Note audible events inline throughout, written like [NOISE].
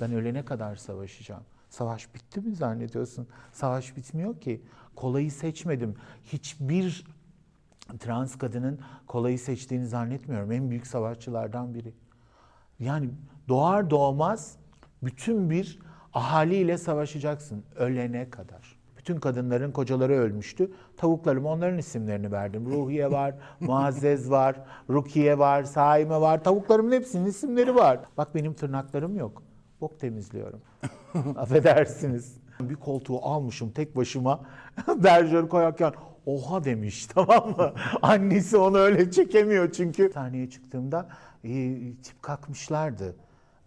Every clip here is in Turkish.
Ben ölene kadar savaşacağım. Savaş bitti mi zannediyorsun? Savaş bitmiyor ki. Kolayı seçmedim. Hiçbir trans kadının kolayı seçtiğini zannetmiyorum. En büyük savaşçılardan biri. Yani doğar doğmaz bütün bir ahaliyle savaşacaksın ölene kadar. Bütün kadınların kocaları ölmüştü. Tavuklarıma onların isimlerini verdim. Ruhiye var, [LAUGHS] Muazzez var, Rukiye var, Saime var. Tavuklarımın hepsinin isimleri var. Bak benim tırnaklarım yok. Bok temizliyorum. [LAUGHS] Affedersiniz. Bir koltuğu almışım tek başıma. [LAUGHS] Berjer koyarken oha demiş [LAUGHS] tamam mı? Annesi onu öyle çekemiyor çünkü. Sahneye çıktığımda e, tip kalkmışlardı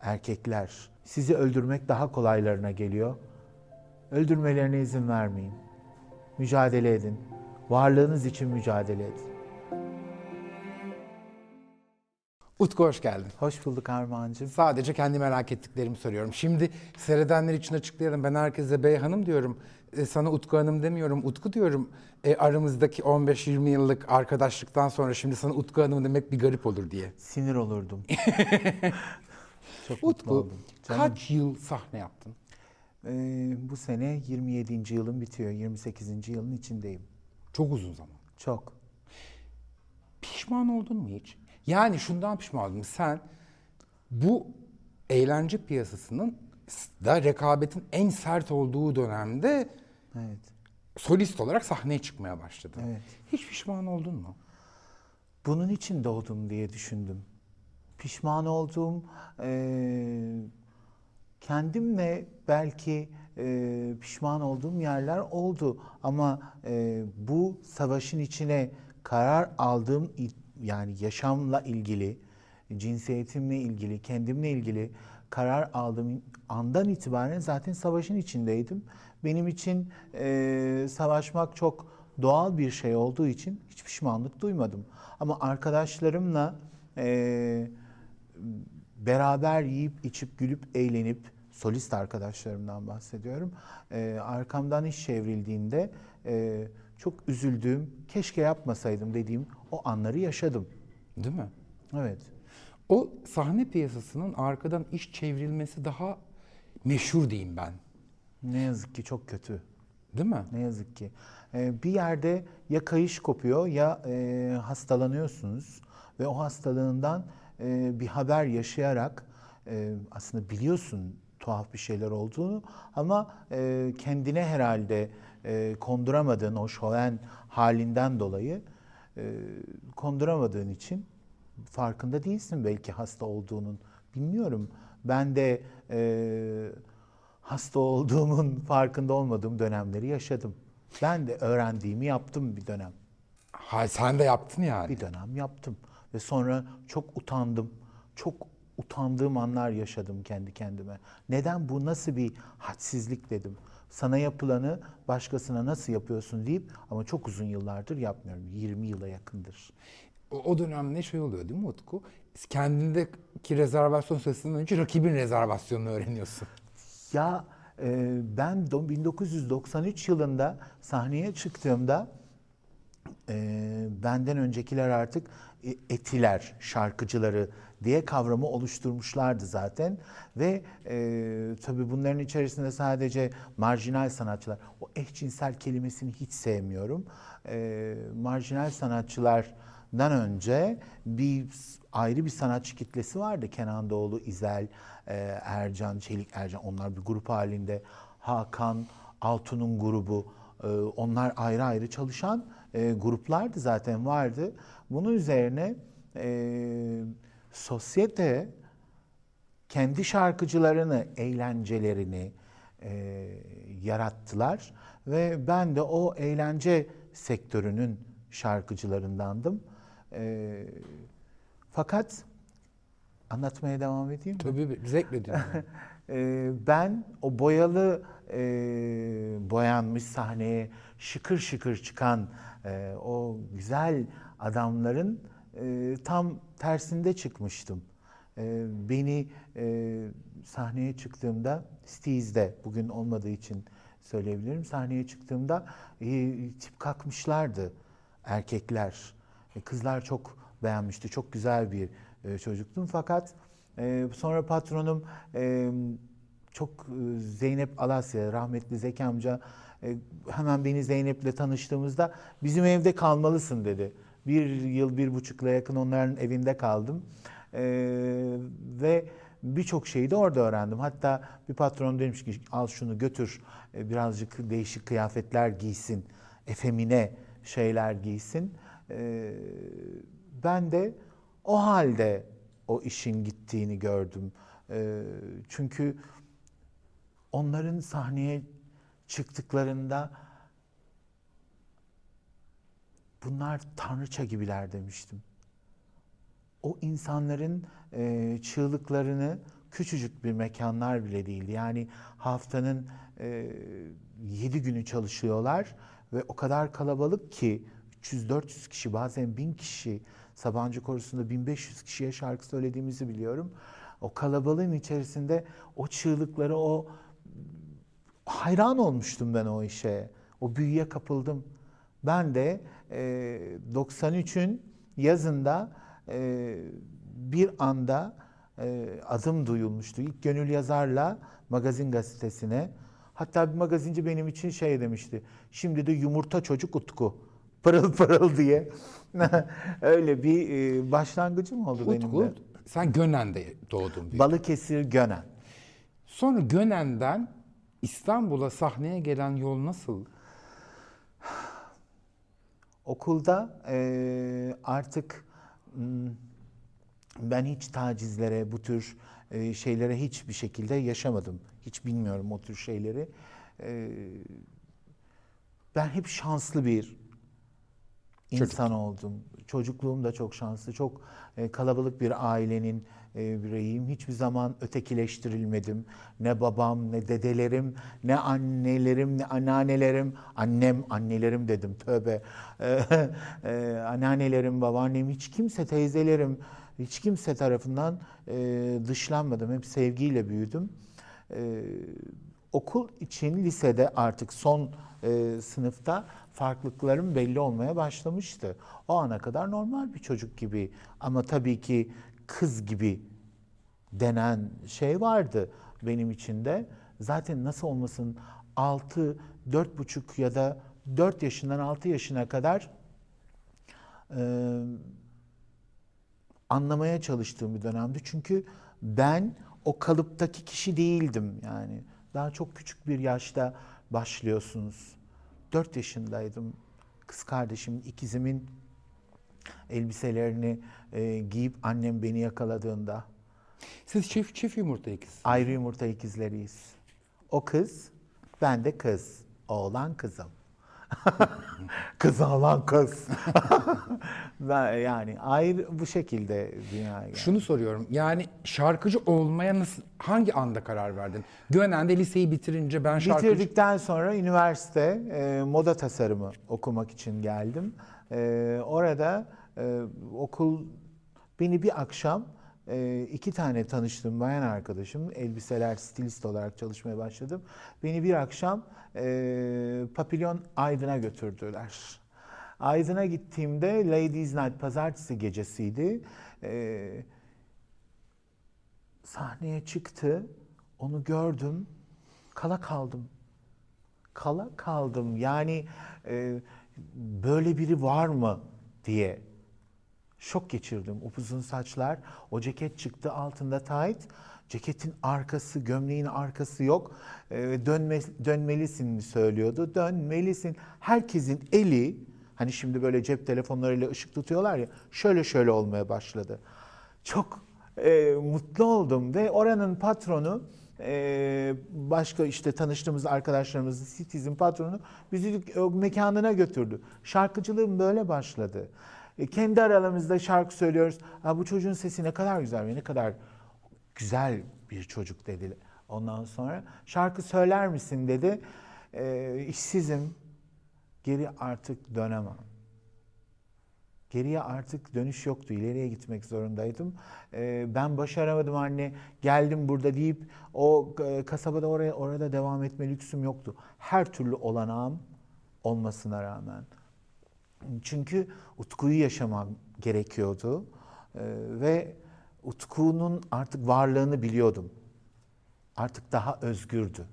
erkekler. Sizi öldürmek daha kolaylarına geliyor. Öldürmelerine izin vermeyin. Mücadele edin. Varlığınız için mücadele edin. Utku hoş geldin. Hoş bulduk Armağan'cığım. Sadece kendi merak ettiklerimi soruyorum. Şimdi seyredenler için açıklayalım. Ben herkese Bey Hanım diyorum. E, sana Utku Hanım demiyorum, Utku diyorum. E, aramızdaki 15-20 yıllık arkadaşlıktan sonra şimdi sana Utku Hanım demek bir garip olur diye. Sinir olurdum. [LAUGHS] Çok Utku oldum. Canım. kaç yıl sahne yaptın? Ee, bu sene 27. yılım bitiyor. 28. yılın içindeyim. Çok uzun zaman. Çok. Pişman oldun mu hiç? Yani şundan pişman oldum. Sen bu eğlence piyasasının da rekabetin en sert olduğu dönemde Evet. solist olarak sahneye çıkmaya başladın. Evet. Hiç pişman oldun mu? Bunun için doğdum diye düşündüm. Pişman olduğum, eee, kendimle belki eee, pişman olduğum yerler oldu. Ama eee, bu savaşın içine karar aldığım, yani yaşamla ilgili, cinsiyetimle ilgili, kendimle ilgili karar aldığım andan itibaren zaten savaşın içindeydim. Benim için eee, savaşmak çok doğal bir şey olduğu için hiç pişmanlık duymadım. Ama arkadaşlarımla eee, beraber yiyip içip gülüp eğlenip solist arkadaşlarımdan bahsediyorum. Eee, arkamdan iş çevrildiğinde eee, çok üzüldüğüm, keşke yapmasaydım dediğim o anları yaşadım. Değil mi? Evet. O sahne piyasasının arkadan iş çevrilmesi daha meşhur diyeyim ben. Ne yazık ki çok kötü. Değil mi? Ne yazık ki. Ee, bir yerde ya kayış kopuyor ya e, hastalanıyorsunuz ve o hastalığından e, bir haber yaşayarak e, aslında biliyorsun tuhaf bir şeyler olduğunu ama e, kendine herhalde e, konduramadığın o şoven halinden dolayı e, konduramadığın için farkında değilsin belki hasta olduğunun. Bilmiyorum. Ben de e, hasta olduğumun farkında olmadığım dönemleri yaşadım. Ben de öğrendiğimi yaptım bir dönem. Ha, sen de yaptın yani. Bir dönem yaptım. Ve sonra çok utandım. Çok utandığım anlar yaşadım kendi kendime. Neden bu nasıl bir hadsizlik dedim. Sana yapılanı başkasına nasıl yapıyorsun deyip ama çok uzun yıllardır yapmıyorum. 20 yıla yakındır. O, o dönemde şey oluyor değil mi Utku? Kendindeki rezervasyon sırasından önce rakibin rezervasyonunu öğreniyorsun. [LAUGHS] Ya e, ben do- 1993 yılında sahneye çıktığımda e, benden öncekiler artık e, etiler, şarkıcıları diye kavramı oluşturmuşlardı zaten ve e, tabii bunların içerisinde sadece marjinal sanatçılar, o eşcinsel kelimesini hiç sevmiyorum. E, marjinal sanatçılardan önce bir ayrı bir sanatçı kitlesi vardı. Kenan Doğulu, İzel, e, Ercan, Çelik Ercan onlar bir grup halinde. Hakan, Altun'un grubu e, onlar ayrı ayrı çalışan e, gruplardı zaten vardı. Bunun üzerine e, sosyete kendi şarkıcılarını, eğlencelerini e, yarattılar ve ben de o eğlence sektörünün şarkıcılarındandım. E, fakat anlatmaya devam edeyim mi? Tabii zevkle dinliyorum. Ee, [LAUGHS] ben o boyalı e, boyanmış sahneye şıkır şıkır çıkan e, o güzel adamların e, tam tersinde çıkmıştım. E, beni e, sahneye çıktığımda Steez'de bugün olmadığı için söyleyebilirim. Sahneye çıktığımda e, tip kalkmışlardı erkekler. E, kızlar çok beğenmişti. Çok güzel bir e, çocuktum fakat e, sonra patronum e, çok e, Zeynep Alasya, rahmetli Zeki amca e, hemen beni Zeynep'le tanıştığımızda bizim evde kalmalısın dedi. Bir yıl, bir buçukla yakın onların evinde kaldım. E, ve birçok şeyi de orada öğrendim. Hatta bir patron demiş ki al şunu götür e, birazcık değişik kıyafetler giysin, efemine şeyler giysin. E, ben de o halde o işin gittiğini gördüm. E, çünkü onların sahneye çıktıklarında bunlar tanrıça gibiler demiştim. O insanların e, çığlıklarını küçücük bir mekanlar bile değildi. Yani haftanın e, 7 günü çalışıyorlar ve o kadar kalabalık ki 300-400 kişi bazen 1000 kişi Sabancı Korosu'nda 1500 kişiye şarkı söylediğimizi biliyorum. O kalabalığın içerisinde o çığlıkları, o hayran olmuştum ben o işe. O büyüye kapıldım. Ben de e, 93'ün yazında e, bir anda e, adım duyulmuştu. İlk Gönül Yazar'la magazin gazetesine. Hatta bir magazinci benim için şey demişti. Şimdi de yumurta çocuk Utku. [LAUGHS] Pırıl pırıl diye. [LAUGHS] Öyle bir e, başlangıcım oldu benim Utku, de. sen Gönen'de doğdun. büyüdün. Balıkesir Gönen. Sonra Gönen'den İstanbul'a sahneye gelen yol nasıl? Okulda e, artık m, ben hiç tacizlere, bu tür e, şeylere hiçbir şekilde yaşamadım. Hiç bilmiyorum o tür şeyleri. E, ben hep şanslı bir insan oldum. Çocukluğum da çok şanslı. Çok e, kalabalık bir ailenin e, bireyiyim. Hiçbir zaman ötekileştirilmedim. Ne babam, ne dedelerim, ne annelerim, ne anneannelerim. Annem, annelerim dedim tövbe. [LAUGHS] E, e, anneannelerim, babaannem, hiç kimse, teyzelerim, hiç kimse tarafından e, dışlanmadım. Hep sevgiyle büyüdüm. E, okul için lisede artık son e, sınıfta farklılıklarım belli olmaya başlamıştı. O ana kadar normal bir çocuk gibi ama tabii ki kız gibi denen şey vardı benim içinde. Zaten nasıl olmasın 6, 4,5 ya da 4 yaşından 6 yaşına kadar e, anlamaya çalıştığım bir dönemdi. Çünkü ben o kalıptaki kişi değildim yani. Daha çok küçük bir yaşta başlıyorsunuz. 4 yaşındaydım. Kız kardeşim, ikizimin elbiselerini e, giyip annem beni yakaladığında Siz çift çift yumurta ikiz. ayrı yumurta ikizleriyiz. O kız, ben de kız. Oğlan kızım. [LAUGHS] kız oğlan kız. [LAUGHS] ben yani ayrı bu şekilde dünya. Yani. Şunu soruyorum. Yani şarkıcı olmaya nasıl hangi anda karar verdin? Gönen'de liseyi bitirince ben şarkıcı Bitirdikten sonra üniversite e, moda tasarımı okumak için geldim. E, orada e, okul beni bir akşam e, iki tane tanıştığım bayan arkadaşım elbiseler stilist olarak çalışmaya başladım. Beni bir akşam e, Papilyon Aydın'a götürdüler. Aydın'a gittiğimde Ladies Night pazartesi gecesiydi. E, sahneye çıktı. Onu gördüm. Kala kaldım. Kala kaldım. Yani e, böyle biri var mı diye şok geçirdim. Upuzun saçlar, o ceket çıktı altında tight. Ceketin arkası, gömleğin arkası yok. E, dönme, dönmelisin mi söylüyordu. Dönmelisin. Herkesin eli, hani şimdi böyle cep telefonlarıyla ışık tutuyorlar ya, şöyle şöyle olmaya başladı. Çok e, mutlu oldum ve oranın patronu e, başka işte tanıştığımız arkadaşlarımız Citizen patronu bizi mekanına götürdü. Şarkıcılığım böyle başladı. E, kendi aralarımızda şarkı söylüyoruz. Ha, bu çocuğun sesi ne kadar güzel ve ne kadar güzel bir çocuk dedi. Ondan sonra şarkı söyler misin dedi. E, işsizim. Geri artık dönemem. Geriye artık dönüş yoktu. İleriye gitmek zorundaydım. Ee, ben başaramadım anne. Geldim burada deyip o e, kasabada oraya orada devam etme lüksüm yoktu. Her türlü olanağım olmasına rağmen. Çünkü Utku'yu yaşamam gerekiyordu. Ee, ve Utku'nun artık varlığını biliyordum. artık daha özgürdü.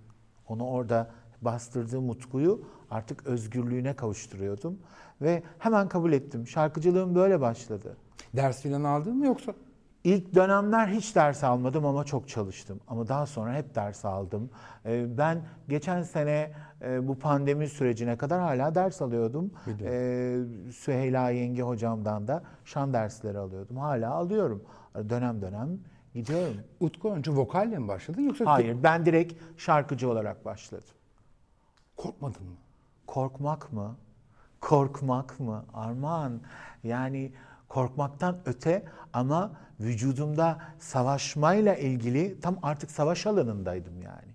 Onu orada bastırdığım utkuyu artık özgürlüğüne kavuşturuyordum. Ve hemen kabul ettim. Şarkıcılığım böyle başladı. Ders filan aldın mı yoksa? İlk dönemler hiç ders almadım ama çok çalıştım. Ama daha sonra hep ders aldım. Ee, Ben geçen sene e, bu pandemi sürecine kadar hala ders alıyordum. Ee, Süheyla Yenge hocamdan da şan dersleri alıyordum. Hala alıyorum. Dönem dönem gidiyorum. Utku önce vokalle mi başladın yoksa Hayır ben direkt şarkıcı olarak başladım. korkmadın mı? Korkmak mı? Korkmak mı? Armağan. Yani korkmaktan öte ama vücudumda savaşmayla ilgili tam artık savaş alanındaydım yani.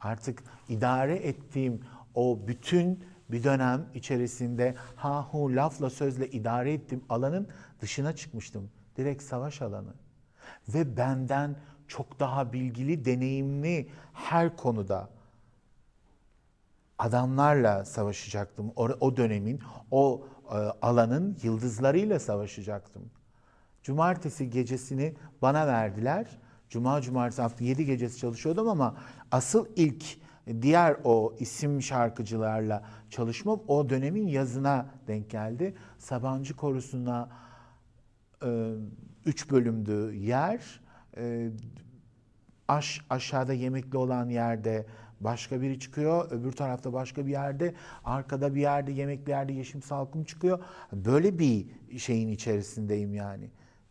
Artık idare ettiğim o bütün bir dönem içerisinde ha hu lafla sözle idare ettiğim alanın dışına çıkmıştım. Direkt savaş alanı. Ve benden çok daha bilgili, deneyimli her konuda adamlarla savaşacaktım. O, o dönemin, o e, alanın yıldızlarıyla savaşacaktım. Cumartesi gecesini bana verdiler. Cuma, cumartesi hafta 7 gecesi çalışıyordum ama asıl ilk diğer o isim şarkıcılarla çalışmam o dönemin yazına denk geldi. Sabancı Korusu'na e, üç bölümdü yer. E, aş, aşağıda yemekli olan yerde başka biri çıkıyor. Öbür tarafta başka bir yerde. Arkada bir yerde yemekli yerde Yeşim Salkım çıkıyor. Böyle bir şeyin içerisindeyim yani.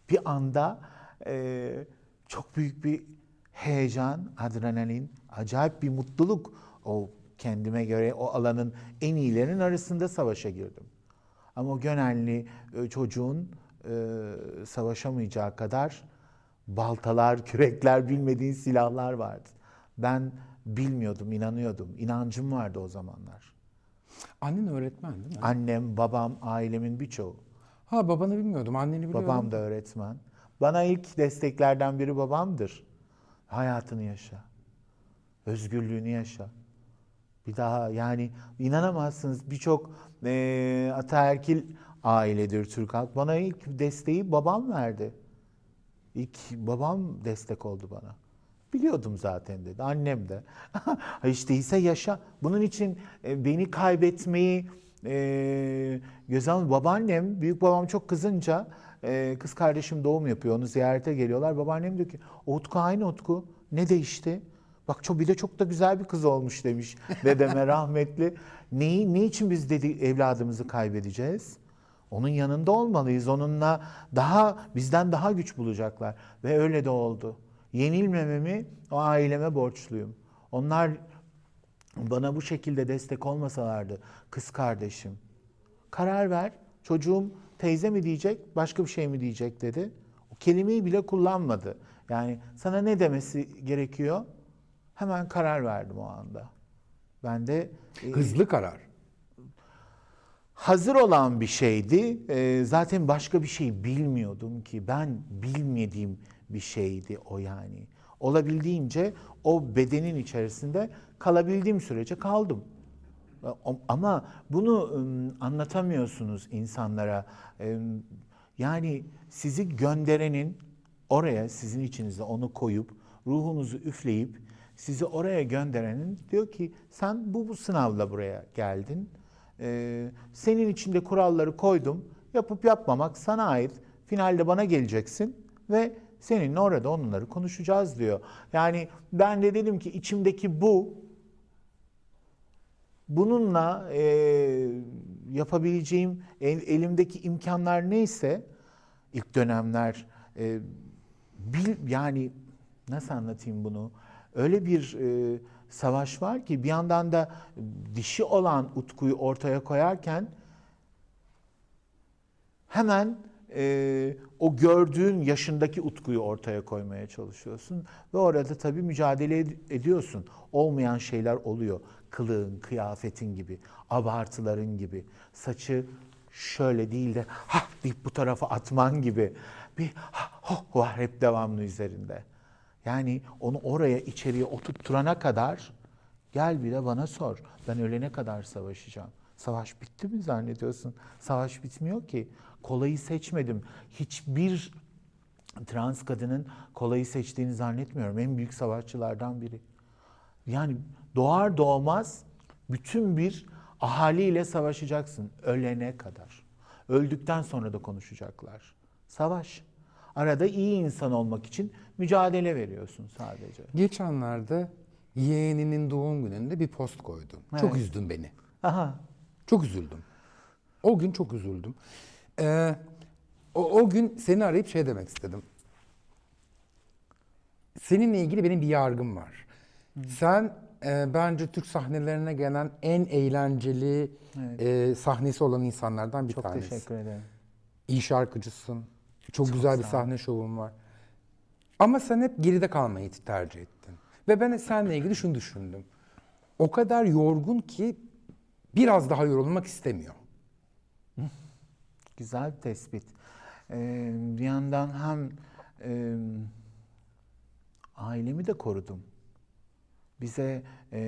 Bir anda e, çok büyük bir heyecan, adrenalin, acayip bir mutluluk. O kendime göre o alanın en iyilerinin arasında savaşa girdim. Ama o Gönenli e, çocuğun e, savaşamayacağı kadar baltalar, kürekler, bilmediğin silahlar vardı. Ben bilmiyordum, inanıyordum. İnancım vardı o zamanlar. Annen öğretmen değil mi? Annem, babam, ailemin birçoğu. Ha babanı bilmiyordum, anneni biliyordum. Babam da öğretmen. Bana ilk desteklerden biri babamdır. Hayatını yaşa. Özgürlüğünü yaşa. Bir daha yani inanamazsınız birçok eee ataerkil ailedir Türk halk. Bana ilk desteği babam verdi. İlk babam destek oldu bana. Biliyordum zaten dedi. Annem de. [LAUGHS] Ha İşte ise yaşa. Bunun için e, beni kaybetmeyi e, göze alın. Babaannem, büyük babam çok kızınca e, kız kardeşim doğum yapıyor. Onu ziyarete geliyorlar. Babaannem diyor ki "O Utku aynı Utku. Ne değişti? Bak çok bir de çok da güzel bir kız olmuş demiş [LAUGHS] dedeme rahmetli. Neyi, ne için biz dedi evladımızı kaybedeceğiz? Onun yanında olmalıyız. Onunla daha bizden daha güç bulacaklar ve öyle de oldu. Yenilmememi o aileme borçluyum. Onlar bana bu şekilde destek olmasalardı kız kardeşim. Karar ver. Çocuğum teyze mi diyecek, başka bir şey mi diyecek dedi. O kelimeyi bile kullanmadı. Yani sana ne demesi gerekiyor? Hemen karar verdim o anda. Ben de e, Hızlı karar. hazır olan bir şeydi. Ee, zaten başka bir şey bilmiyordum ki. Ben bilmediğim bir şeydi o yani. Olabildiğince o bedenin içerisinde kalabildiğim sürece kaldım. O- Ama bunu anlatamıyorsunuz insanlara. Yani sizi gönderenin oraya sizin içinizde onu koyup ruhunuzu üfleyip sizi oraya gönderenin diyor ki sen bu, bu sınavla buraya geldin. Ee, senin içinde kuralları koydum. Yapıp yapmamak sana ait. Finalde bana geleceksin ve seninle orada onları konuşacağız diyor. Yani ben de dedim ki içimdeki bu Bununla e, yapabileceğim el- elimdeki imkanlar neyse ilk dönemler e, bil, yani nasıl anlatayım bunu? Öyle bir e, savaş var ki bir yandan da dişi olan Utku'yu ortaya koyarken hemen e, o gördüğün yaşındaki Utku'yu ortaya koymaya çalışıyorsun ve orada tabii mücadele ed- ediyorsun. Olmayan şeyler oluyor. Kılığın, kıyafetin gibi, abartıların gibi, saçı şöyle değil de ha deyip bu tarafa atman gibi bir ha ho var hep devamlı üzerinde. Yani onu oraya içeriye oturtturana kadar gel bir de bana sor. Ben ölene kadar savaşacağım. Savaş bitti mi zannediyorsun? Savaş bitmiyor ki. Kolayı seçmedim. Hiçbir trans kadının kolayı seçtiğini zannetmiyorum. En büyük savaşçılardan biri. Yani doğar doğmaz bütün bir ahaliyle savaşacaksın ölene kadar. Öldükten sonra da konuşacaklar. Savaş. Arada iyi insan olmak için mücadele veriyorsun sadece. Geçenlerde yeğeninin doğum gününde bir post koydun. Çok Evet. üzdün beni. Aha. Çok üzüldüm. O gün çok üzüldüm. Ee, o, o gün seni arayıp şey demek istedim. Seninle ilgili benim bir yargım var. Sen e, bence Türk sahnelerine gelen en eğlenceli Evet. e, sahnesi olan insanlardan bir Çok tanesi. teşekkür ederim. İyi şarkıcısın. Çok, Çok güzel bir sahne şovun var. Ama sen hep geride kalmayı tercih ettin. Ve ben seninle ilgili şunu düşündüm. O kadar yorgun ki biraz daha yorulmak istemiyor. [LAUGHS] Güzel bir tespit. Ee, bir yandan hem e, ailemi de korudum. Bize e,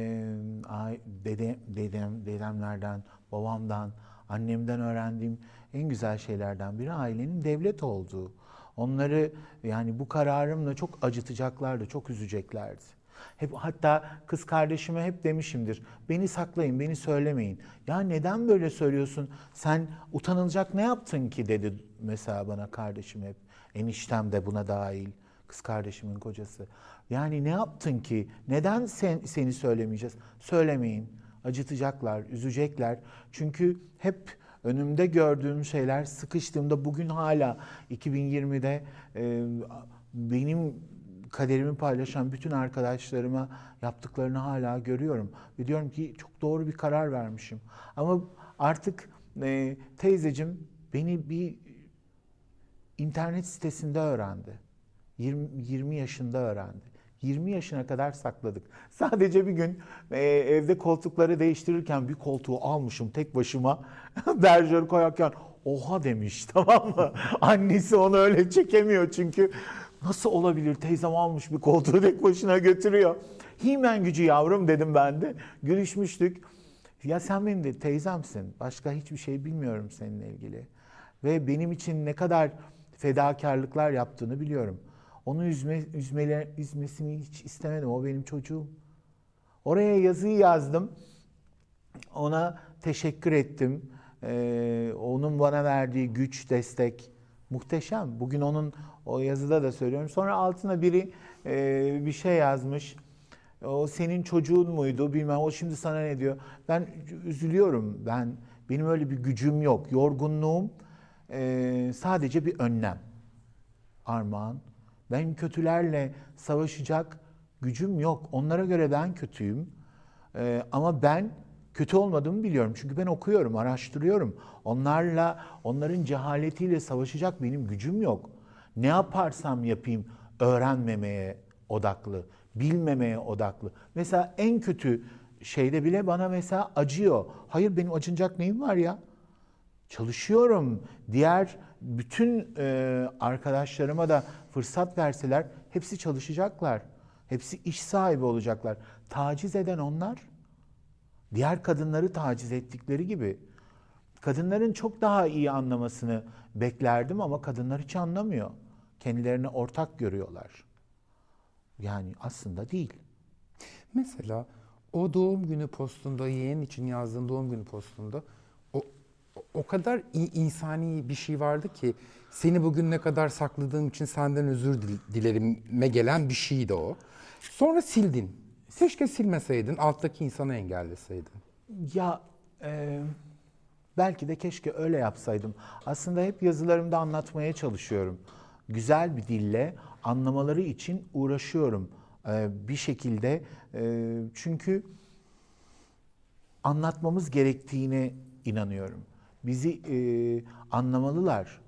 ai- dede, dedem, dedemlerden, babamdan, annemden öğrendiğim en güzel şeylerden biri ailenin devlet olduğu. Onları yani bu kararımla çok acıtacaklardı, çok üzeceklerdi. Hep hatta kız kardeşime hep demişimdir. Beni saklayın, beni söylemeyin. Ya neden böyle söylüyorsun? Sen utanılacak ne yaptın ki dedi mesela bana kardeşim hep. Eniştem de buna dahil. Kız kardeşimin kocası. Yani ne yaptın ki? Neden sen, seni söylemeyeceğiz? Söylemeyin. Acıtacaklar, üzecekler. Çünkü hep önümde gördüğüm şeyler sıkıştığımda bugün hala 2020'de e, benim kaderimi paylaşan bütün arkadaşlarıma yaptıklarını hala görüyorum. Ve diyorum ki çok doğru bir karar vermişim. Ama artık e, teyzecim beni bir internet sitesinde öğrendi. 20, 20 yaşında öğrendi. 20 yaşına kadar sakladık. [LAUGHS] Sadece bir gün e, evde koltukları değiştirirken bir koltuğu almışım tek başıma. [LAUGHS] Berjer koyarken oha demiş [LAUGHS] tamam mı? Annesi onu öyle çekemiyor çünkü nasıl olabilir teyzem almış bir koltuğu tek başına götürüyor. Himen gücü yavrum dedim ben de. Gülüşmüştük. Ya sen benim de teyzemsin. Başka hiçbir şey bilmiyorum seninle ilgili. Ve benim için ne kadar fedakarlıklar yaptığını biliyorum. Onu üzme, üzmele, üzmesini hiç istemedim. O benim çocuğum. Oraya yazıyı yazdım. Ona teşekkür ettim. Ee, onun bana verdiği güç, destek muhteşem. Bugün onun o yazıda da söylüyorum. Sonra altına biri e, bir şey yazmış. O senin çocuğun muydu bilmem. O şimdi sana ne diyor? Ben üzülüyorum. Ben benim öyle bir gücüm yok. Yorgunluğum e, sadece bir önlem. Armağan. Ben kötülerle savaşacak gücüm yok. Onlara göre ben kötüyüm. Ee, ama ben kötü olmadığımı biliyorum. Çünkü ben okuyorum, araştırıyorum. Onlarla, onların cehaletiyle savaşacak benim gücüm yok. Ne yaparsam yapayım öğrenmemeye odaklı, bilmemeye odaklı. Mesela en kötü şeyde bile bana mesela acıyor. Hayır benim acınacak neyim var ya? Çalışıyorum. Diğer bütün e, arkadaşlarıma da fırsat verseler hepsi çalışacaklar. Hepsi iş sahibi olacaklar. Taciz eden onlar. Diğer kadınları taciz ettikleri gibi. Kadınların çok daha iyi anlamasını beklerdim ama kadınlar hiç anlamıyor. Kendilerini ortak görüyorlar. Yani aslında değil. Mesela o doğum günü postunda, yeğen için yazdığın doğum günü postunda o, o- kadar insani bir şey vardı ki seni bugün ne kadar sakladığım için senden özür dil- dilerime gelen bir şeydi o. Sonra sildin. Keşke silmeseydin, alttaki insanı engelleseydin. Ya e, belki de keşke öyle yapsaydım. Aslında hep yazılarımda anlatmaya çalışıyorum. Güzel bir dille anlamaları için uğraşıyorum e, bir şekilde. E, çünkü anlatmamız gerektiğine inanıyorum. Bizi e, anlamalılar.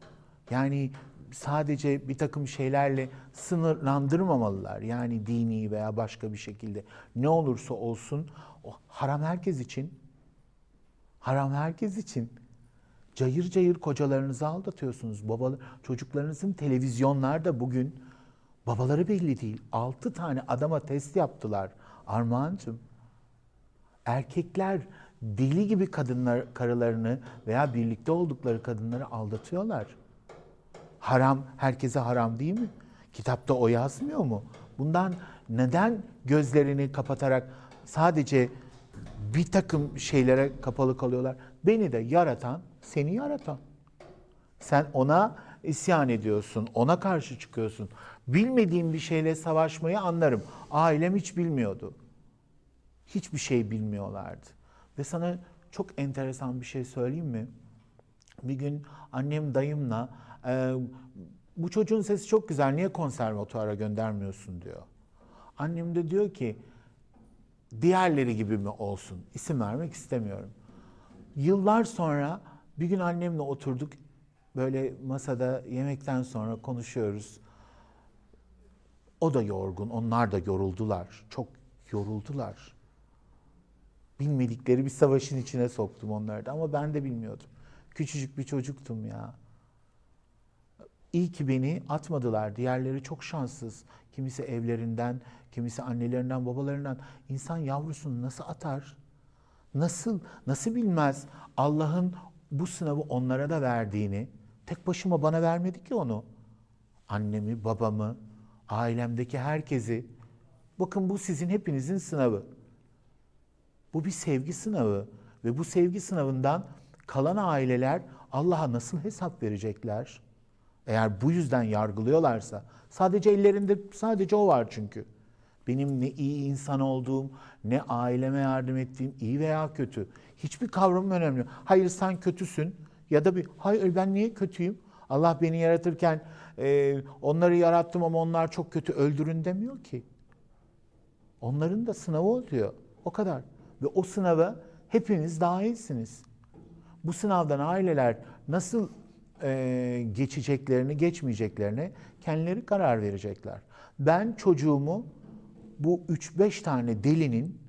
Yani sadece bir takım şeylerle sınırlandırmamalılar. Yani dini veya başka bir şekilde ne olursa olsun o haram herkes için. Haram herkes için. Cayır cayır kocalarınızı aldatıyorsunuz. Baba, çocuklarınızın televizyonlarda bugün babaları belli değil. Altı tane adama test yaptılar. Armağancığım. Erkekler deli gibi kadınlar karılarını veya birlikte oldukları kadınları aldatıyorlar. Haram herkese haram değil mi? Kitapta o yazmıyor mu? Bundan neden gözlerini kapatarak sadece bir takım şeylere kapalı kalıyorlar? Beni de yaratan, seni yaratan. Sen ona isyan ediyorsun, ona karşı çıkıyorsun. Bilmediğim bir şeyle savaşmayı anlarım. Ailem hiç bilmiyordu. Hiçbir şey bilmiyorlardı. Ve sana çok enteresan bir şey söyleyeyim mi? Bir gün annem dayımla e, bu çocuğun sesi çok güzel niye konservatuara göndermiyorsun diyor. Annem de diyor ki diğerleri gibi mi olsun? İsim vermek istemiyorum. Yıllar sonra bir gün annemle oturduk. Böyle masada yemekten sonra konuşuyoruz. O da yorgun, onlar da yoruldular. Çok yoruldular. Bilmedikleri bir savaşın içine soktum onları da ama ben de bilmiyordum. Küçücük bir çocuktum ya. İyi ki beni atmadılar. Diğerleri çok şanssız. Kimisi evlerinden, kimisi annelerinden, babalarından. İnsan yavrusunu nasıl atar? Nasıl, nasıl bilmez Allah'ın bu sınavı onlara da verdiğini? Tek başıma bana vermedi ki onu. Annemi, babamı, ailemdeki herkesi. Bakın bu sizin hepinizin sınavı. Bu bir sevgi sınavı ve bu sevgi sınavından kalan aileler Allah'a nasıl hesap verecekler? Eğer bu yüzden yargılıyorlarsa sadece ellerinde sadece o var çünkü. Benim ne iyi insan olduğum, ne aileme yardım ettiğim iyi veya kötü. Hiçbir kavramım önemli. Hayır sen kötüsün ya da bir hayır ben niye kötüyüm? Allah beni yaratırken e, onları yarattım ama onlar çok kötü öldürün demiyor ki. Onların da sınavı oluyor. O kadar. Ve o sınava hepiniz dahilsiniz. Bu sınavdan aileler nasıl e, geçeceklerini, geçmeyeceklerini kendileri karar verecekler. Ben çocuğumu bu 3-5 tane delinin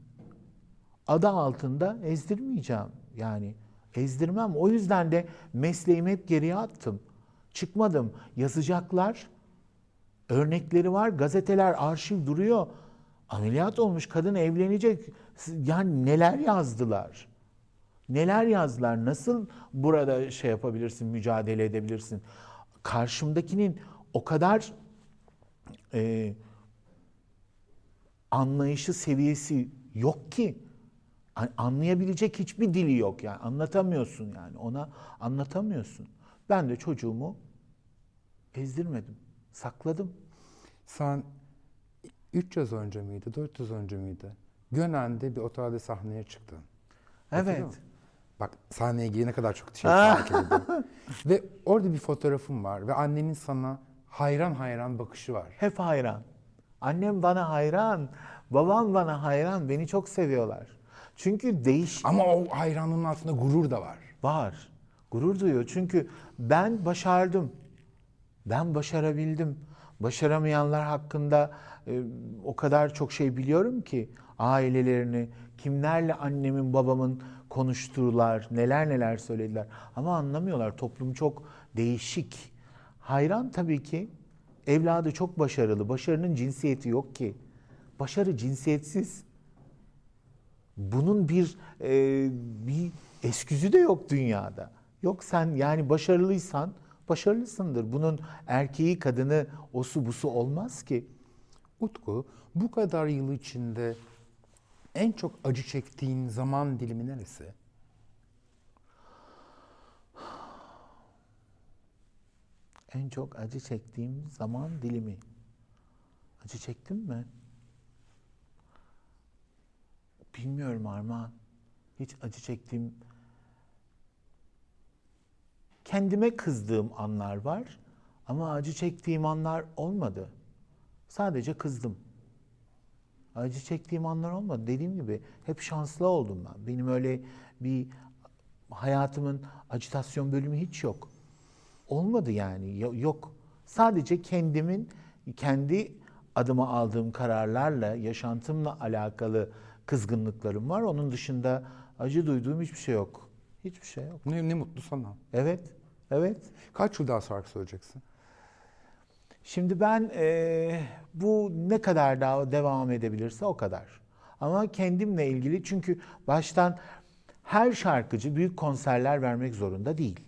adı altında ezdirmeyeceğim. Yani ezdirmem. O yüzden de mesleğimi hep geriye attım. Çıkmadım. Yazacaklar. Örnekleri var. Gazeteler, arşiv duruyor. Ameliyat olmuş kadın evlenecek. Yani neler yazdılar? Neler yazdılar? Nasıl burada şey yapabilirsin, mücadele edebilirsin? Karşımdakinin o kadar e, anlayışı seviyesi yok ki anlayabilecek hiçbir dili yok yani anlatamıyorsun yani ona anlatamıyorsun. Ben de çocuğumu ezdirmedim, sakladım. Sen 3 yıl önce miydi, 4 yıl önce miydi? Gönen'de bir otelde sahneye çıktın. Evet. Bak sahneye ilgili ne kadar çok şey [LAUGHS] fark ve orada bir fotoğrafım var ve annenin sana hayran hayran bakışı var. Hep hayran. Annem bana hayran, babam bana hayran, beni çok seviyorlar. Çünkü değiş Ama o hayranlığın altında gurur da var. var. Gurur duyuyor. Çünkü ben başardım. Ben başarabildim. Başaramayanlar hakkında e, o kadar çok şey biliyorum ki ailelerini, kimlerle annemin babamın konuştular, neler neler söylediler. Ama anlamıyorlar. Toplum çok değişik. Hayran tabii ki. Evladı çok başarılı. Başarının cinsiyeti yok ki. Başarı cinsiyetsiz. Bunun bir e, bir esküzü de yok dünyada. Yok sen yani başarılıysan başarılısındır. Bunun erkeği, kadını, osu busu olmaz ki. Utku, bu kadar yıl içinde en çok acı çektiğin zaman dilimi neresi? En çok acı çektiğim zaman dilimi. Acı çektim mi? Bilmiyorum Armağan. Hiç acı çektiğim... Kendime kızdığım anlar var ama acı çektiğim anlar olmadı. Sadece kızdım. Acı çektiğim anlar olmadı. Dediğim gibi hep şanslı oldum ben. Benim öyle bir hayatımın acitasyon bölümü hiç yok. Olmadı yani Yo- yok. Sadece kendimin kendi adıma aldığım kararlarla, yaşantımla alakalı kızgınlıklarım var. Onun dışında acı duyduğum hiçbir şey yok. Hiçbir şey yok. Ne, ne mutlu sana. Evet, evet. Kaç yıl daha şarkı söyleyeceksin? Şimdi ben eee, bu ne kadar daha devam edebilirse o kadar. Ama kendimle ilgili çünkü baştan her şarkıcı büyük konserler vermek zorunda değil.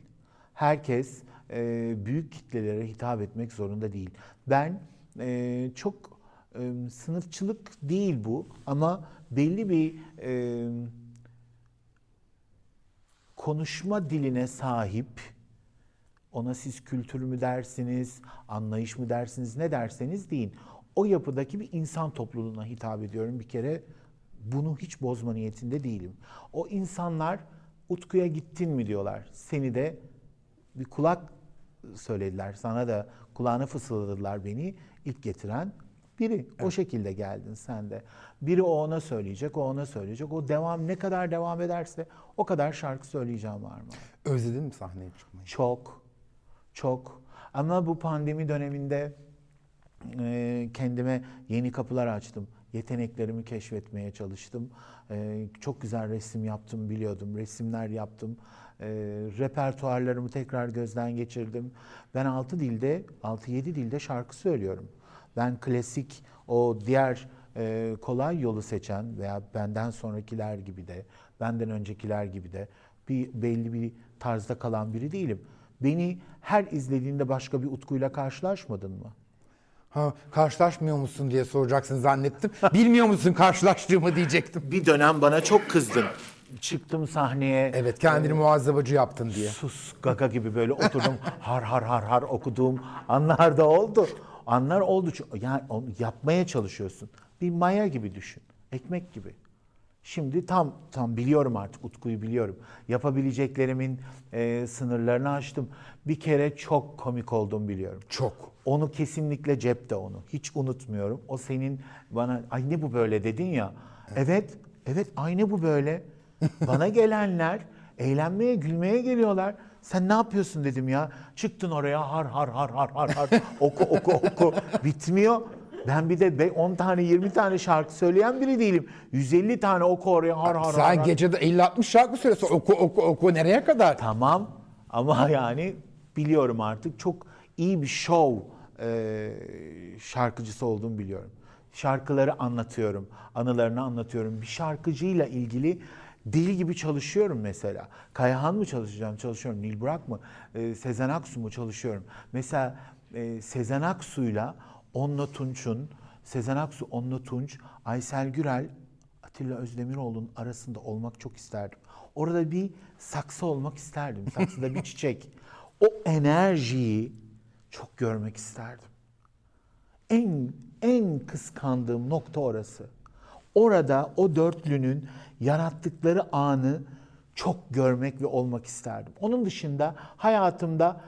Herkes e, büyük kitlelere hitap etmek zorunda değil. Ben e, çok e, sınıfçılık değil bu ama belli bir konuşma diline sahip ona siz kültür mü dersiniz, anlayış mı dersiniz, ne derseniz deyin. O yapıdaki bir insan topluluğuna hitap ediyorum bir kere. Bunu hiç bozma niyetinde değilim. O insanlar Utku'ya gittin mi diyorlar. Seni de bir kulak söylediler. Sana da kulağını fısıldadılar beni. ilk getiren biri. O şekilde geldin sen de. Biri o ona söyleyecek, o ona söyleyecek. O devam ne kadar devam ederse o kadar şarkı söyleyeceğim var mı? Özledin mi sahneye çıkmayı? Çok, çok. Ama bu pandemi döneminde e, kendime yeni kapılar açtım. Yeteneklerimi keşfetmeye çalıştım. E, çok güzel resim yaptım biliyordum. Resimler yaptım. E, repertuarlarımı tekrar gözden geçirdim. Ben 6 dilde, 6-7 dilde şarkı söylüyorum. Ben klasik o diğer e, kolay yolu seçen veya benden sonrakiler gibi de, benden öncekiler gibi de bir belli bir tarzda kalan biri değilim. Beni her izlediğinde başka bir utkuyla karşılaşmadın mı? Ha, karşılaşmıyor musun diye soracaksın zannettim. Bilmiyor musun karşılaştığımı diyecektim. Bir dönem bana çok kızdın. Çıktım sahneye. Evet kendini muazzabacı yaptın diye. Sus gaga gibi böyle oturdum [LAUGHS] har har har har okuduğum anlar da oldu. Anlar oldu. Çünkü- Yani yapmaya çalışıyorsun. Bir maya gibi düşün. Ekmek gibi. Şimdi tam tam biliyorum artık Utku'yu biliyorum. Yapabileceklerimin e, sınırlarını aştım. Bir kere çok komik oldum biliyorum. Çok. Onu kesinlikle cepte onu. Hiç unutmuyorum. O senin bana ay ne bu böyle dedin ya. Evet, evet aynı bu böyle. Bana gelenler eğlenmeye, gülmeye geliyorlar. Sen ne yapıyorsun dedim ya. Çıktın oraya har har har har har har. Oku oku oku. Bitmiyor. Ben bir de be- 10 tane 20 tane şarkı söyleyen biri değilim. 150 tane oku oraya har har har. Sen har. gecede 50-60 şarkı söylüyorsun. Oku oku oku nereye kadar? Tamam ama yani biliyorum artık çok iyi bir show e, şarkıcısı olduğumu biliyorum. Şarkıları anlatıyorum, anılarını anlatıyorum. Bir şarkıcıyla ilgili deli gibi çalışıyorum mesela. Kayahan mı çalışacağım? Çalışıyorum. Nil Burak mı? E, Sezen Aksu mu? Çalışıyorum. Mesela e, Sezen Aksu'yla Onno Tunç'un, Sezen Aksu, Onno Tunç, Aysel Gürel, Atilla Özdemiroğlu'nun arasında olmak çok isterdim. Orada bir saksı olmak isterdim. Saksıda bir [LAUGHS] çiçek. O enerjiyi çok görmek isterdim. En en kıskandığım nokta orası. Orada o dörtlünün yarattıkları anı çok görmek ve olmak isterdim. Onun dışında hayatımda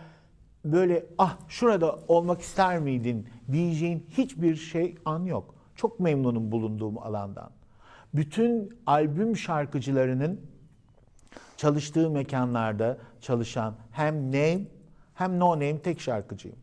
böyle ah şurada olmak ister miydin diyeceğin hiçbir şey an yok. Çok memnunum bulunduğum alandan. Bütün albüm şarkıcılarının çalıştığı mekanlarda çalışan hem name hem no name tek şarkıcıyım.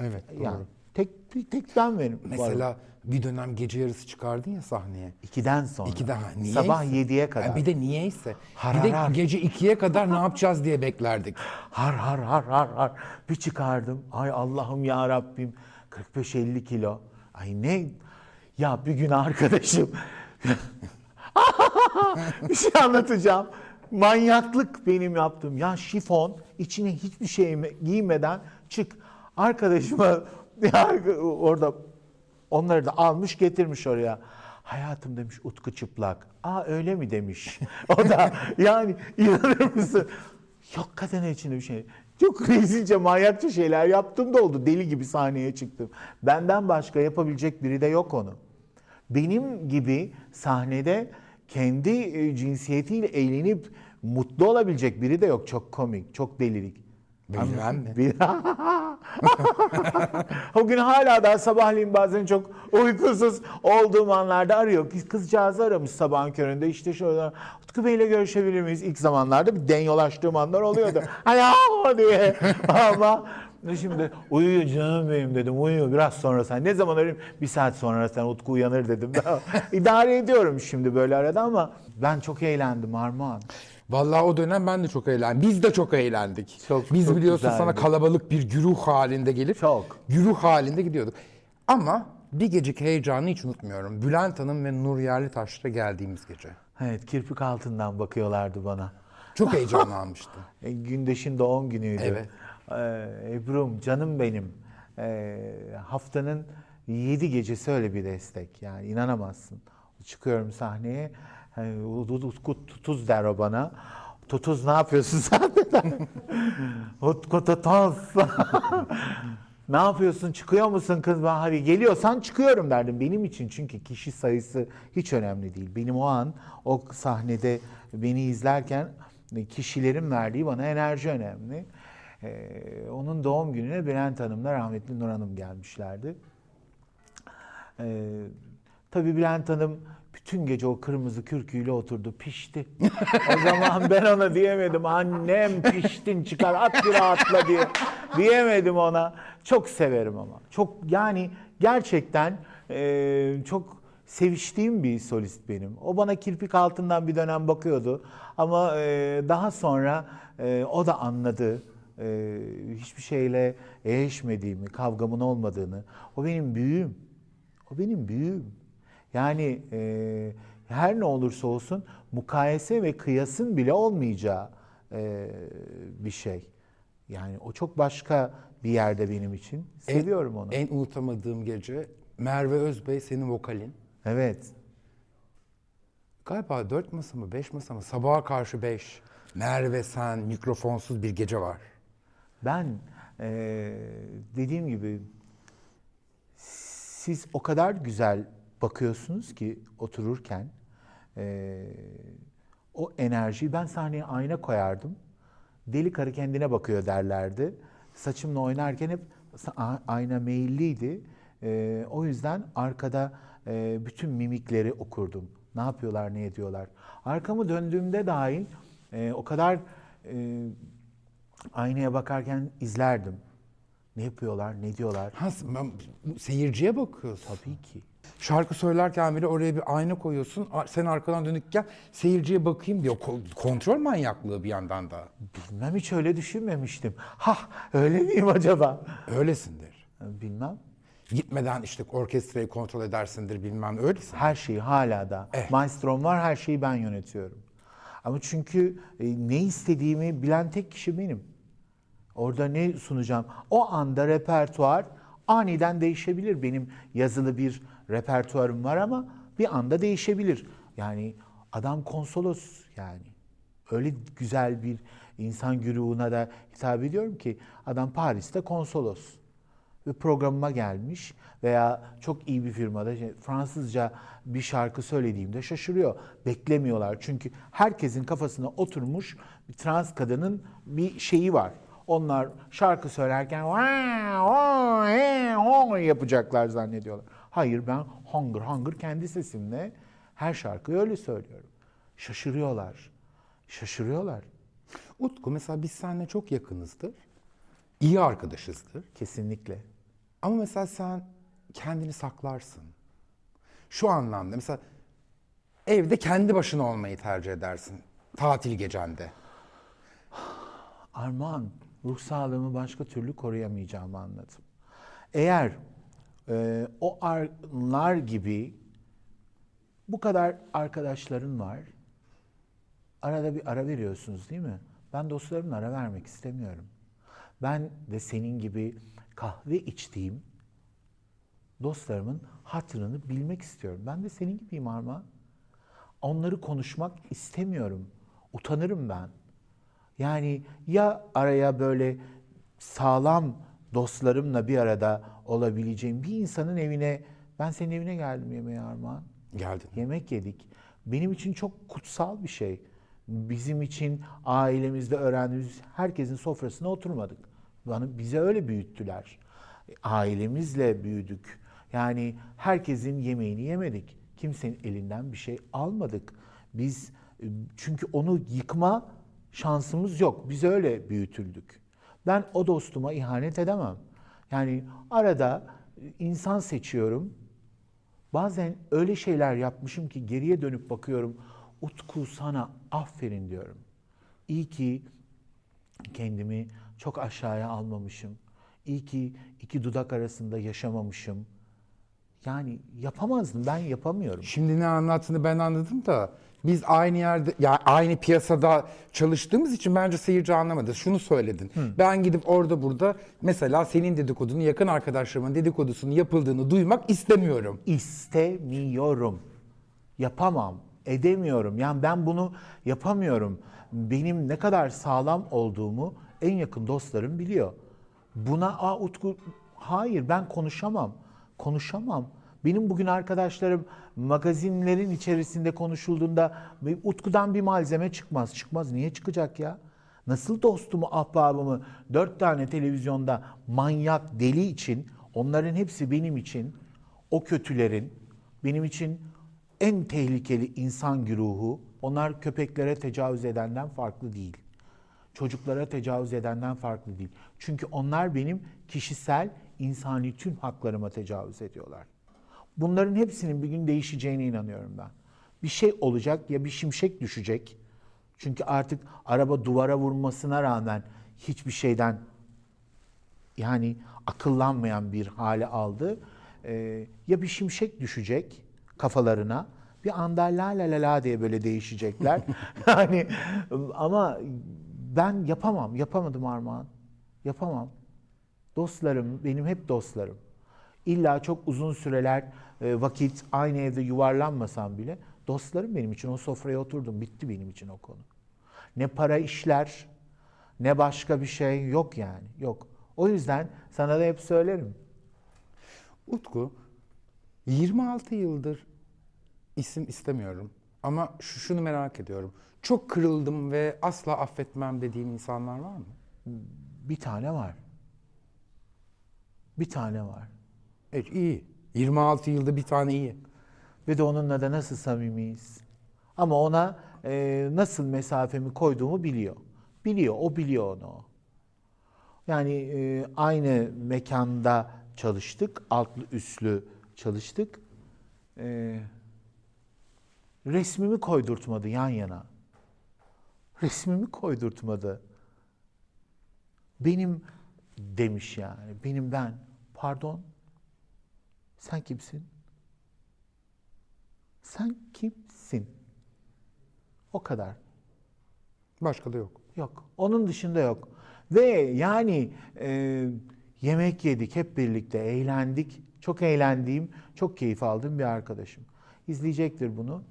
Evet doğru. Yani tek tek ben benim. varım. Bir dönem gece yarısı çıkardın ya sahneye. ikiden sonra. İki daha niye? Sabah 7'ye kadar. bir de niyeyse. Har bir de har gece 2'ye kadar ne yapacağız diye beklerdik. Har har har har har. Bir çıkardım. Ay Allah'ım ya Rabbim. 45-50 kilo. Ay ne? Ya bir gün arkadaşım. [LAUGHS] bir şey anlatacağım. Manyaklık benim yaptığım. Ya şifon içine hiçbir şey giymeden çık. Arkadaşıma ya [LAUGHS] orada onları da almış getirmiş oraya. Hayatım demiş Utku çıplak. Aa öyle mi demiş. [LAUGHS] O da yani inanır mısın? Yok kadın içinde bir şey. Çok rezilce manyakça şeyler yaptım da oldu. Deli gibi sahneye çıktım. Benden başka yapabilecek biri de yok onu. Benim gibi sahnede kendi e, cinsiyetiyle eğlenip mutlu olabilecek biri de yok. Çok komik, çok delilik. Bilmem mi? Bir- [LAUGHS] o gün hala da sabahleyin bazen çok uykusuz olduğum anlarda arıyor. Kız- Kızcağızı aramış sabahın köründe işte şöyle Utku Bey'le görüşebilir miyiz? İlk zamanlarda bir denyolaştığım anlar oluyordu. [LAUGHS] Alo diye ama şimdi uyuyor canım benim dedim uyuyor biraz sonra sen ne zaman arayayım bir saat sonra sen Utku uyanır dedim. [LAUGHS] İdare ediyorum şimdi böyle arada ama ben çok eğlendim Armağan. Vallahi o dönem ben de çok eğlendim. Biz de çok eğlendik. Çok- Biz çok biliyorsun güzeldi. sana kalabalık bir güruh halinde gelip Çok. güruh halinde gidiyorduk. Ama bir geceki heyecanı hiç unutmuyorum. Bülent Hanım ve Nur Yerlitaş'la geldiğimiz gece. Evet kirpik altından bakıyorlardı bana. Çok [LAUGHS] heyecanlanmıştım. E, Gündeş'in doğum günüydü. Evet. Ee, Ebru'm canım benim. Ee, haftanın yedi gecesi öyle bir destek. Yani inanamazsın. Çıkıyorum sahneye. Hani, Utku tutuz der o bana. Tutuz ne yapıyorsun [LAUGHS] sen? Utku tutuz. [LAUGHS] ne yapıyorsun? Çıkıyor musun kız? Ben hadi geliyorsan çıkıyorum derdim benim için. Çünkü kişi sayısı hiç önemli değil. Benim o an o sahnede beni izlerken kişilerin verdiği bana enerji önemli. Ee, onun doğum gününe Bülent Hanım'la rahmetli Nur Hanım gelmişlerdi. Ee, tabii Bülent Hanım bütün gece o kırmızı kürküyle oturdu, pişti. o zaman ben ona diyemedim, annem piştin çıkar at bir rahatla diye. Diyemedim ona. Çok severim ama. Çok yani gerçekten e, çok seviştiğim bir solist benim. O bana kirpik altından bir dönem bakıyordu. Ama e, daha sonra e, o da anladı e, hiçbir şeyle eğleşmediğimi, kavgamın olmadığını. O benim büyüğüm. O benim büyüğüm. Yani e, her ne olursa olsun mukayese ve kıyasın bile olmayacağı e, bir şey. Yani o çok başka bir yerde benim için. Seviyorum onu. En unutamadığım gece Merve Özbey senin vokalin. Evet. Galiba dört masa mı beş masa mı sabaha karşı beş. Merve sen mikrofonsuz bir gece var. Ben e, dediğim gibi siz o kadar güzel bakıyorsunuz ki otururken e, o enerjiyi ben sahneye ayna koyardım. Deli karı kendine bakıyor derlerdi. Saçımla oynarken hep ayna meyilliydi. E, o yüzden arkada e, bütün mimikleri okurdum. Ne yapıyorlar, ne ediyorlar. Arkamı döndüğümde dahil e, o kadar e, aynaya bakarken izlerdim. Ne yapıyorlar, ne diyorlar. Ha, ben, seyirciye bakıyorsun. Tabii ki. Şarkı söylerken bile oraya bir ayna koyuyorsun. Sen arkadan dönükken seyirciye bakayım diyor. Ko- kontrol manyaklığı bir yandan da. Bilmem hiç öyle düşünmemiştim. Ha öyle miyim acaba? Öylesindir. Bilmem. Gitmeden işte orkestrayı kontrol edersindir bilmem öylesin. Her şeyi hala da. Eh. Maestro'm var her şeyi ben yönetiyorum. Ama çünkü e, ne istediğimi bilen tek kişi benim. Orada ne sunacağım? O anda repertuar aniden değişebilir. Benim yazılı bir repertuarım var ama bir anda değişebilir. Yani adam konsolos yani. Öyle güzel bir insan güruhuna da hitap ediyorum ki adam Paris'te konsolos. Ve programıma gelmiş veya çok iyi bir firmada şey, Fransızca bir şarkı söylediğimde şaşırıyor. Beklemiyorlar çünkü herkesin kafasına oturmuş bir trans kadının bir şeyi var. Onlar şarkı söylerken yapacaklar zannediyorlar. Hayır ben hangır hangır kendi sesimle her şarkıyı öyle söylüyorum. Şaşırıyorlar. Şaşırıyorlar. Utku mesela biz seninle çok yakınızdır. İyi arkadaşızdır. Kesinlikle. Ama mesela sen kendini saklarsın. Şu anlamda mesela evde kendi başına olmayı tercih edersin. Tatil gecende. [SIGHS] Armağan, ruh sağlığımı başka türlü koruyamayacağımı anladım. Eğer e, o anlar gibi bu kadar arkadaşların var, arada bir ara veriyorsunuz değil mi? Ben dostlarımla ara vermek istemiyorum. Ben de senin gibi kahve içtiğim dostlarımın hatırını bilmek istiyorum. Ben de senin gibiyim Armağan. Onları konuşmak istemiyorum. Utanırım ben. Yani ya araya böyle sağlam dostlarımla bir arada olabileceğim bir insanın evine, ben senin evine geldim yemeğe Armağan. Geldin. Yemek yedik. Benim için çok kutsal bir şey. Bizim için ailemizde öğrendiğimiz herkesin sofrasına oturmadık. Bana bize öyle büyüttüler. Ailemizle büyüdük. Yani herkesin yemeğini yemedik. Kimsenin elinden bir şey almadık. Biz çünkü onu yıkma şansımız yok. Biz öyle büyütüldük. Ben o dostuma ihanet edemem. Yani arada insan seçiyorum. Bazen öyle şeyler yapmışım ki geriye dönüp bakıyorum. Utku sana aferin diyorum. İyi ki kendimi çok aşağıya almamışım. İyi ki iki dudak arasında yaşamamışım. Yani yapamazdım. Ben yapamıyorum. Şimdi ne anlattığını ben anladım da Biz aynı yerde, yani aynı piyasada çalıştığımız için bence seyirci anlamadı. Şunu söyledin. Ben gidip orada burada mesela senin dedikodunu, yakın arkadaşlarımın dedikodusunun yapıldığını duymak istemiyorum. İstemiyorum. Yapamam. Edemiyorum. Yani ben bunu yapamıyorum. Benim ne kadar sağlam olduğumu en yakın dostlarım biliyor. Buna Aa, Utku hayır ben konuşamam. Konuşamam. Benim bugün arkadaşlarım magazinlerin içerisinde konuşulduğunda Utku'dan bir malzeme çıkmaz. Çıkmaz. Niye çıkacak ya? Nasıl dostumu, ahbabımı dört tane televizyonda manyak, deli için, onların hepsi benim için, o kötülerin, benim için en tehlikeli insan güruhu, onlar köpeklere tecavüz edenden farklı değil. Çocuklara tecavüz edenden farklı değil. Çünkü onlar benim kişisel, insani tüm haklarıma tecavüz ediyorlar. Bunların hepsinin bir gün değişeceğine inanıyorum ben. Bir şey olacak ya bir şimşek düşecek. Çünkü artık araba duvara vurmasına rağmen hiçbir şeyden yani akıllanmayan bir hale aldı. Ee, ya bir şimşek düşecek kafalarına bir anda la la la la diye böyle değişecekler. [LAUGHS] yani ama ben yapamam, yapamadım Armağan. Yapamam. Dostlarım, benim hep dostlarım. İlla çok uzun süreler e, vakit aynı evde yuvarlanmasam bile dostlarım benim için o sofraya oturdum. Bitti benim için o konu. Ne para işler, ne başka bir şey yok yani. Yok. O yüzden sana da hep söylerim. Utku, 26 yıldır isim istemiyorum ama şu- şunu merak ediyorum. Çok kırıldım ve asla affetmem dediğin insanlar var mı? Bir tane var. Bir tane var. Evet iyi. 26 yılda bir tane iyi. Ve de onunla da nasıl samimiyiz. Ama ona e, nasıl mesafemi koyduğumu biliyor. Biliyor, o biliyor onu. Yani e, aynı mekanda çalıştık, altlı üstlü çalıştık. E, resmimi koydurtmadı yan yana. Resmimi koydurtmadı. Benim demiş yani. Benim ben. Pardon. Sen kimsin? Sen kimsin? O kadar. Başka da yok. Yok. Onun dışında yok. Ve yani e, yemek yedik hep birlikte, eğlendik. Çok eğlendiğim, çok keyif aldığım bir arkadaşım. İzleyecektir bunu.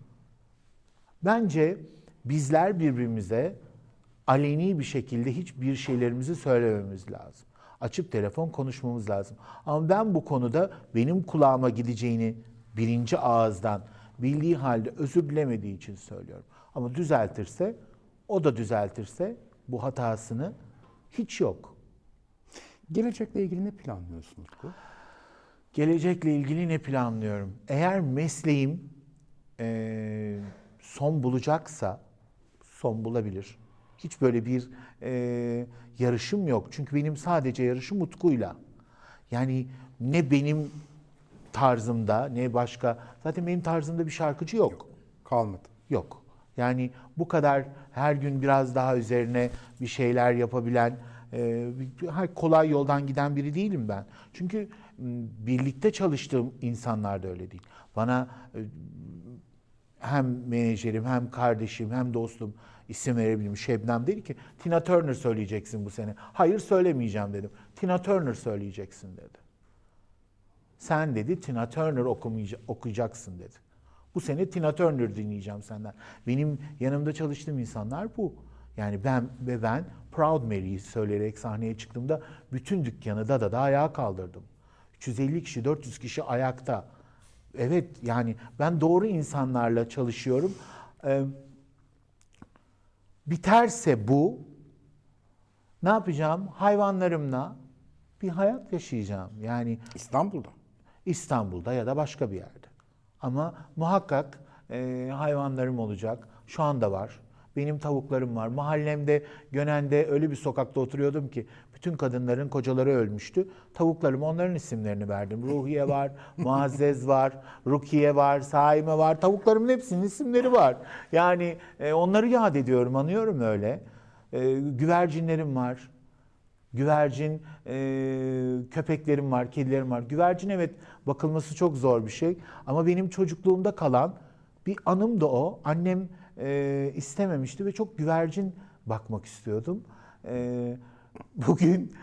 Bence bizler birbirimize aleni bir şekilde hiçbir şeylerimizi söylememiz lazım. Açıp telefon konuşmamız lazım. Ama ben bu konuda benim kulağıma gideceğini birinci ağızdan bildiği halde özür dilemediği için söylüyorum. Ama düzeltirse, o da düzeltirse bu hatasını hiç yok. Gelecekle ilgili ne planlıyorsun Utku? Gelecekle ilgili ne planlıyorum? Eğer mesleğim eee, son bulacaksa son bulabilir. Hiç böyle bir eee, yarışım yok. Çünkü benim sadece yarışım Utku'yla. Yani ne benim tarzımda ne başka. Zaten benim tarzımda bir şarkıcı yok. Kalmadı. Yok. Yani bu kadar her gün biraz daha üzerine bir şeyler yapabilen, e, kolay yoldan giden biri değilim ben. Çünkü birlikte çalıştığım insanlar da öyle değil. Bana e, hem menajerim, hem kardeşim, hem dostum isim verebilirim. Şebnem dedi ki Tina Turner söyleyeceksin bu sene. Hayır söylemeyeceğim dedim. Tina Turner söyleyeceksin dedi. Sen dedi Tina Turner okuyacaksın dedi. Bu sene Tina Turner dinleyeceğim senden. Benim yanımda çalıştığım insanlar bu. Yani ben ve ben Proud Mary'i söyleyerek sahneye çıktığımda bütün dükkanı da da da ayağa kaldırdım. 350 kişi, 400 kişi ayakta. Evet yani ben doğru insanlarla çalışıyorum. Ee, biterse bu ne yapacağım? Hayvanlarımla bir hayat yaşayacağım. Yani İstanbul'da. İstanbul'da ya da başka bir yerde. Ama muhakkak e, hayvanlarım olacak. Şu anda var. Benim tavuklarım var. Mahallemde, Gönen'de öyle bir sokakta oturuyordum ki bütün kadınların kocaları ölmüştü. Tavuklarım onların isimlerini verdim. Ruhiye var, [LAUGHS] Muazzez var, Rukiye var, Saime var. Tavuklarımın hepsinin isimleri var. Yani e, onları yad ediyorum, anıyorum öyle. E, güvercinlerim var. Güvercin, e, köpeklerim var, kedilerim var. Güvercin evet bakılması çok zor bir şey. Ama benim çocukluğumda kalan bir anım da o. Annem e, istememişti ve çok güvercin bakmak istiyordum. E, bugün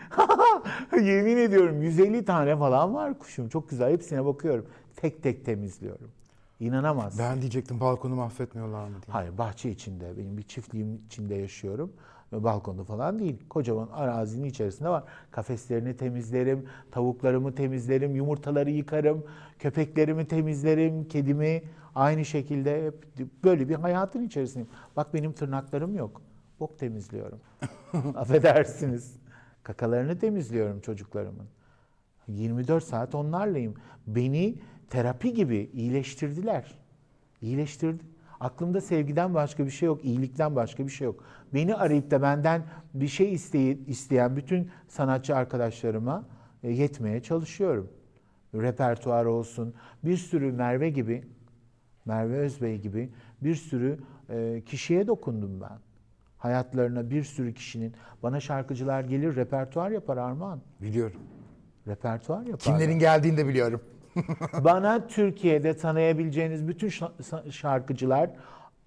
[LAUGHS] yemin ediyorum 150 tane falan var kuşum. Çok güzel hepsine bakıyorum. Tek tek temizliyorum. İnanamazsın. Ben diyecektim balkonu mahvetmiyorlar mı diye. Hayır bahçe içinde. Benim bir çiftliğim içinde yaşıyorum. Balkonda falan değil. Kocaman arazinin içerisinde var. Kafeslerini temizlerim, tavuklarımı temizlerim, yumurtaları yıkarım, köpeklerimi temizlerim, kedimi aynı şekilde hep böyle bir hayatın içerisindeyim. Bak benim tırnaklarım yok. Bok temizliyorum. [LAUGHS] Affedersiniz. Kakalarını temizliyorum çocuklarımın. 24 saat onlarlayım. Beni terapi gibi iyileştirdiler. İyileştirdi. Aklımda sevgiden başka bir şey yok, iyilikten başka bir şey yok. Beni arayıp da benden bir şey istey- isteyen bütün sanatçı arkadaşlarıma e, yetmeye çalışıyorum. Repertuar olsun, bir sürü Merve gibi, Merve Özbey gibi bir sürü e, kişiye dokundum ben. Hayatlarına bir sürü kişinin, bana şarkıcılar gelir repertuar yapar Armağan. Biliyorum. Repertuar yapar. Kimlerin geldiğini de biliyorum. [LAUGHS] Bana Türkiye'de tanıyabileceğiniz bütün şa- şarkıcılar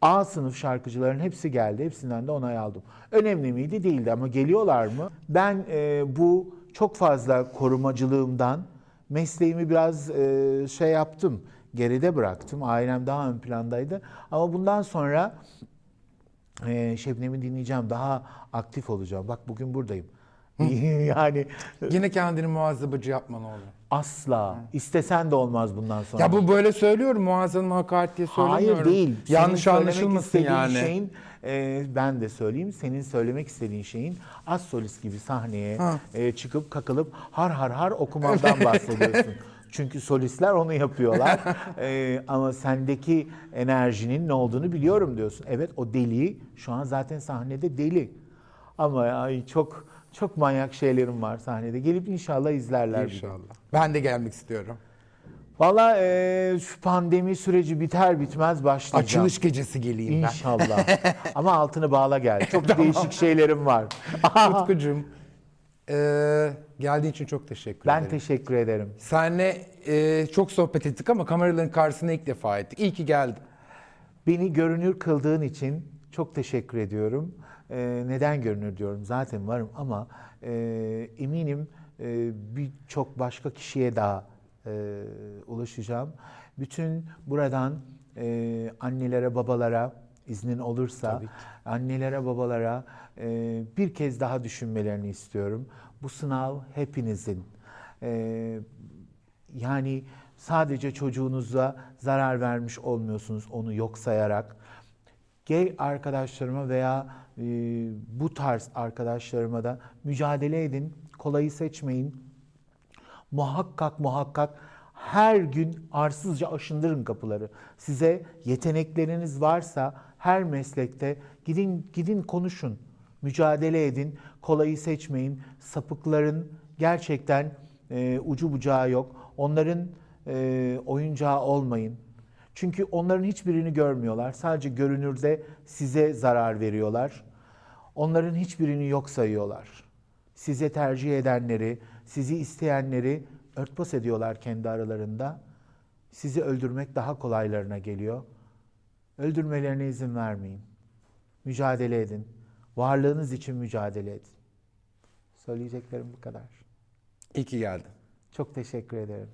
A sınıf şarkıcıların hepsi geldi. Hepsinden de onay aldım. Önemli miydi? Değildi ama geliyorlar mı? Ben e, bu çok fazla korumacılığımdan mesleğimi biraz e, şey yaptım. Geride bıraktım. Ailem daha ön plandaydı. Ama bundan sonra e, Şebnem'i dinleyeceğim. Daha aktif olacağım. Bak bugün buradayım. [LAUGHS] yani Yine kendini muhasebeci yapma ne olur. asla. istesen de olmaz bundan sonra. Ya bu böyle söylüyorum muazzam hakaret diye söylemiyorum. Hayır değil. Yanlış Senin söylemek anlaşılmasın istediğin yani. Şeyin, e, ben de söyleyeyim. Senin söylemek istediğin şeyin az solist gibi sahneye Ha. e, çıkıp kakılıp har har har okumandan bahsediyorsun. [LAUGHS] Çünkü solistler onu yapıyorlar. E, ama sendeki enerjinin ne olduğunu biliyorum diyorsun. Evet o deli şu an zaten sahnede deli. Ama ay çok çok manyak şeylerim var sahnede. Gelip inşallah izlerler. İnşallah. Ben de gelmek istiyorum. Valla e, şu pandemi süreci biter bitmez başlayacağım. Açılış gecesi geleyim ben. İnşallah. [LAUGHS] Ama altını bağla gel. Çok değişik şeylerim var. [LAUGHS] Utkucuğum, eee geldiğin için çok teşekkür ben ederim. teşekkür ederim. Seninle eee, çok sohbet ettik ama kameraların karşısına ilk defa ettik. İyi ki geldin. Beni görünür kıldığın için çok teşekkür ediyorum. Ee, neden görünür diyorum. Zaten varım ama e, eminim e, birçok başka kişiye daha e, ulaşacağım. Bütün buradan e, annelere, babalara iznin olursa annelere, babalara e, bir kez daha düşünmelerini istiyorum. Bu sınav hepinizin. E, yani sadece çocuğunuza zarar vermiş olmuyorsunuz onu yok sayarak. Gay arkadaşlarıma veya e, bu tarz arkadaşlarıma da mücadele edin. Kolayı seçmeyin. Muhakkak muhakkak her gün arsızca aşındırın kapıları. Size yetenekleriniz varsa her meslekte gidin gidin konuşun. Mücadele edin. Kolayı seçmeyin. Sapıkların gerçekten e, ucu bucağı yok. Onların e, oyuncağı olmayın. Çünkü onların hiçbirini görmüyorlar. Sadece görünürde size zarar veriyorlar. Onların hiçbirini yok sayıyorlar. Size tercih edenleri, sizi isteyenleri örtbas ediyorlar kendi aralarında. Sizi öldürmek daha kolaylarına geliyor. Öldürmelerine izin vermeyin. Mücadele edin. Varlığınız için mücadele edin. Söyleyeceklerim bu kadar. İyi ki geldin. Çok teşekkür ederim.